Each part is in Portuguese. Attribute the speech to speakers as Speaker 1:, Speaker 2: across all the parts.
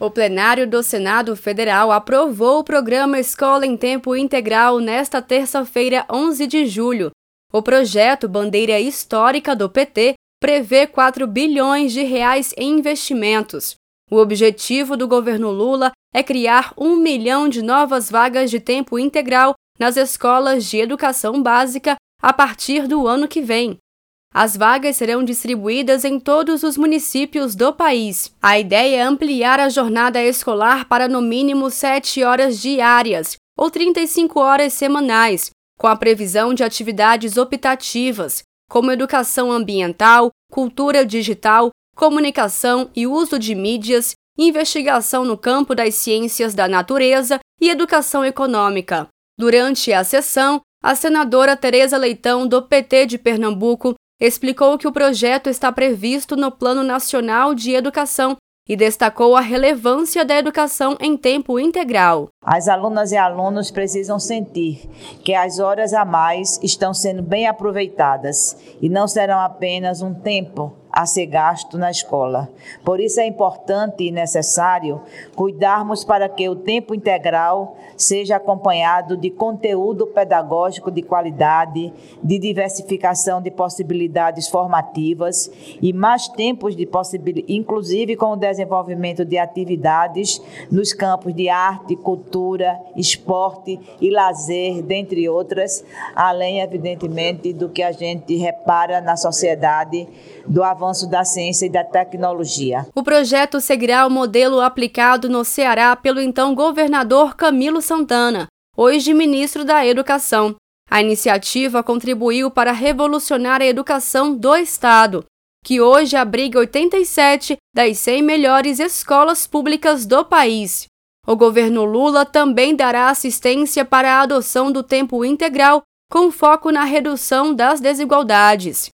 Speaker 1: O plenário do Senado Federal aprovou o programa Escola em Tempo Integral nesta terça-feira, 11 de julho. O projeto Bandeira Histórica do PT prevê 4 bilhões de reais em investimentos. O objetivo do governo Lula é criar um milhão de novas vagas de tempo integral nas escolas de educação básica a partir do ano que vem. As vagas serão distribuídas em todos os municípios do país. A ideia é ampliar a jornada escolar para no mínimo 7 horas diárias ou 35 horas semanais, com a previsão de atividades optativas, como educação ambiental, cultura digital, comunicação e uso de mídias, investigação no campo das ciências da natureza e educação econômica. Durante a sessão, a senadora Tereza Leitão, do PT de Pernambuco, explicou que o projeto está previsto no Plano Nacional de Educação e destacou a relevância da educação em tempo integral.
Speaker 2: As alunas e alunos precisam sentir que as horas a mais estão sendo bem aproveitadas e não serão apenas um tempo a ser gasto na escola. Por isso é importante e necessário cuidarmos para que o tempo integral seja acompanhado de conteúdo pedagógico de qualidade, de diversificação de possibilidades formativas e mais tempos de possibilidade, inclusive com o desenvolvimento de atividades nos campos de arte, cultura, esporte e lazer, dentre outras, além evidentemente do que a gente repara na sociedade do avanço avanço da ciência e da tecnologia.
Speaker 1: O projeto seguirá o modelo aplicado no Ceará pelo então governador Camilo Santana, hoje ministro da Educação. A iniciativa contribuiu para revolucionar a educação do Estado, que hoje abriga 87 das 100 melhores escolas públicas do país. O governo Lula também dará assistência para a adoção do tempo integral, com foco na redução das desigualdades.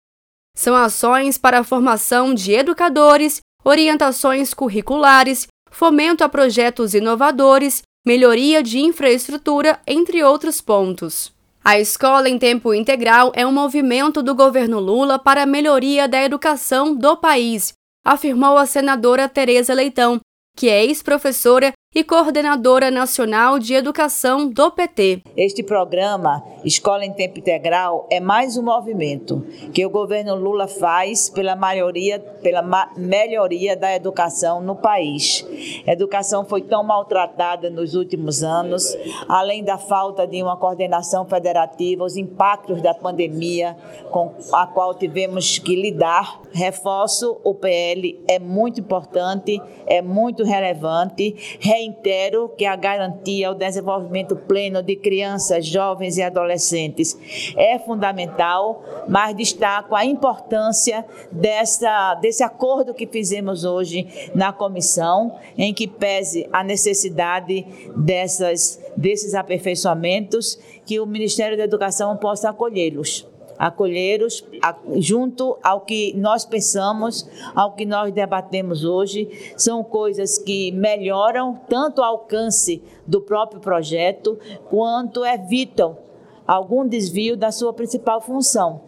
Speaker 1: São ações para a formação de educadores, orientações curriculares, fomento a projetos inovadores, melhoria de infraestrutura, entre outros pontos. A escola em tempo integral é um movimento do governo Lula para a melhoria da educação do país, afirmou a senadora Tereza Leitão, que é ex-professora e coordenadora nacional de educação do PT.
Speaker 2: Este programa, Escola em Tempo Integral, é mais um movimento que o governo Lula faz pela maioria, pela melhoria da educação no país. A educação foi tão maltratada nos últimos anos, além da falta de uma coordenação federativa, os impactos da pandemia com a qual tivemos que lidar. Reforço, o PL é muito importante, é muito relevante reitero que a garantia ao desenvolvimento pleno de crianças, jovens e adolescentes. É fundamental, mas destaco a importância dessa, desse acordo que fizemos hoje na comissão, em que pese a necessidade dessas, desses aperfeiçoamentos, que o Ministério da Educação possa acolhê-los acolhê-los junto ao que nós pensamos, ao que nós debatemos hoje. São coisas que melhoram tanto o alcance do próprio projeto, quanto evitam algum desvio da sua principal função,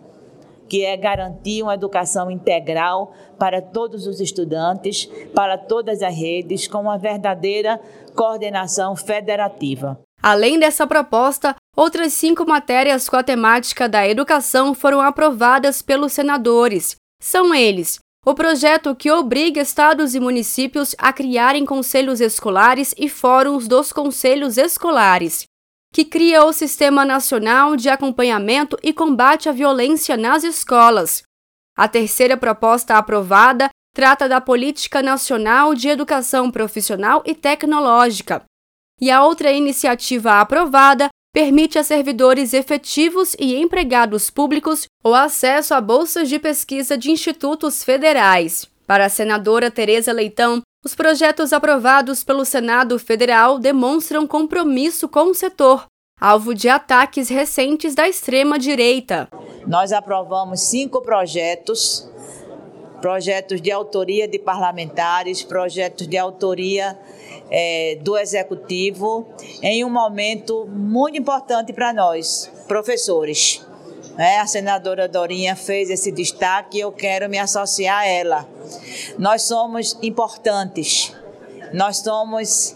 Speaker 2: que é garantir uma educação integral para todos os estudantes, para todas as redes, com uma verdadeira coordenação federativa.
Speaker 1: Além dessa proposta, outras cinco matérias com a temática da educação foram aprovadas pelos senadores. São eles: o projeto que obriga estados e municípios a criarem conselhos escolares e fóruns dos conselhos escolares, que cria o Sistema Nacional de Acompanhamento e Combate à Violência nas Escolas. A terceira proposta aprovada trata da Política Nacional de Educação Profissional e Tecnológica, e a outra iniciativa aprovada permite a servidores efetivos e empregados públicos o acesso a bolsas de pesquisa de institutos federais. Para a senadora Tereza Leitão, os projetos aprovados pelo Senado Federal demonstram compromisso com o setor, alvo de ataques recentes da extrema-direita.
Speaker 2: Nós aprovamos cinco projetos projetos de autoria de parlamentares, projetos de autoria é, do executivo, em um momento muito importante para nós, professores. É, a senadora Dorinha fez esse destaque e eu quero me associar a ela. Nós somos importantes Nós somos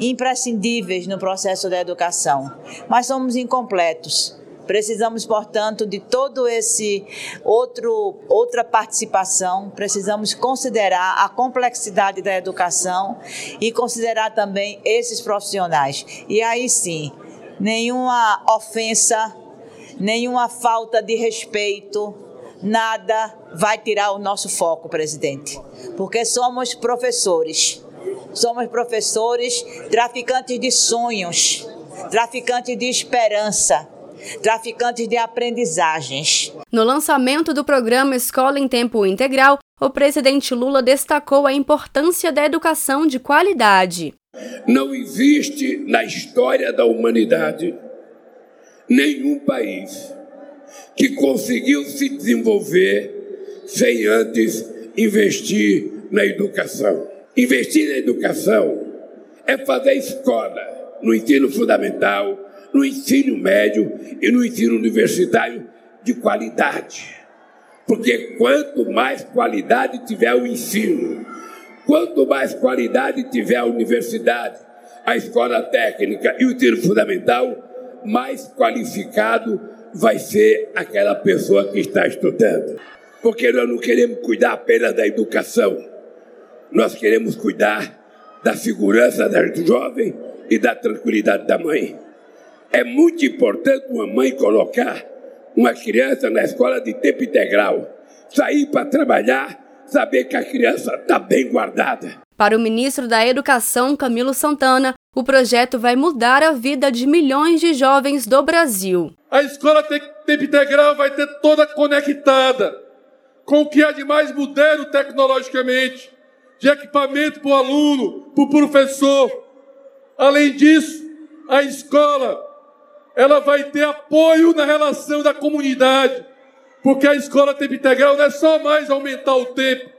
Speaker 2: imprescindíveis no processo da educação, mas somos incompletos. Precisamos, portanto, de todo esse outro outra participação. Precisamos considerar a complexidade da educação e considerar também esses profissionais. E aí sim, nenhuma ofensa, nenhuma falta de respeito, nada vai tirar o nosso foco, presidente, porque somos professores. Somos professores, traficantes de sonhos, traficantes de esperança, traficantes de aprendizagens.
Speaker 1: No lançamento do programa Escola em Tempo Integral, o presidente Lula destacou a importância da educação de qualidade.
Speaker 3: Não existe na história da humanidade nenhum país que conseguiu se desenvolver sem antes investir na educação. Investir na educação é fazer escola no ensino fundamental, no ensino médio e no ensino universitário de qualidade. Porque quanto mais qualidade tiver o ensino, quanto mais qualidade tiver a universidade, a escola técnica e o ensino fundamental, mais qualificado vai ser aquela pessoa que está estudando. Porque nós não queremos cuidar apenas da educação nós queremos cuidar da segurança da jovem e da tranquilidade da mãe. É muito importante uma mãe colocar uma criança na escola de tempo integral, sair para trabalhar, saber que a criança está bem guardada.
Speaker 1: Para o ministro da Educação, Camilo Santana, o projeto vai mudar a vida de milhões de jovens do Brasil.
Speaker 4: A escola tempo integral vai ter toda conectada com o que há de mais moderno tecnologicamente de equipamento para o aluno, para o professor. Além disso, a escola ela vai ter apoio na relação da comunidade, porque a escola tempo integral não é só mais aumentar o tempo,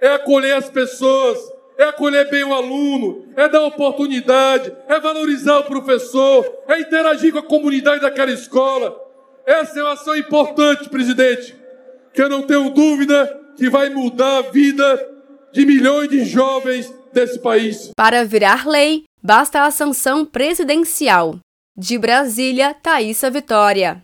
Speaker 4: é acolher as pessoas, é acolher bem o aluno, é dar oportunidade, é valorizar o professor, é interagir com a comunidade daquela escola. Essa é uma ação importante, presidente, que eu não tenho dúvida que vai mudar a vida de milhões de jovens desse país.
Speaker 1: Para virar lei, basta a sanção presidencial. De Brasília, Thaisa Vitória.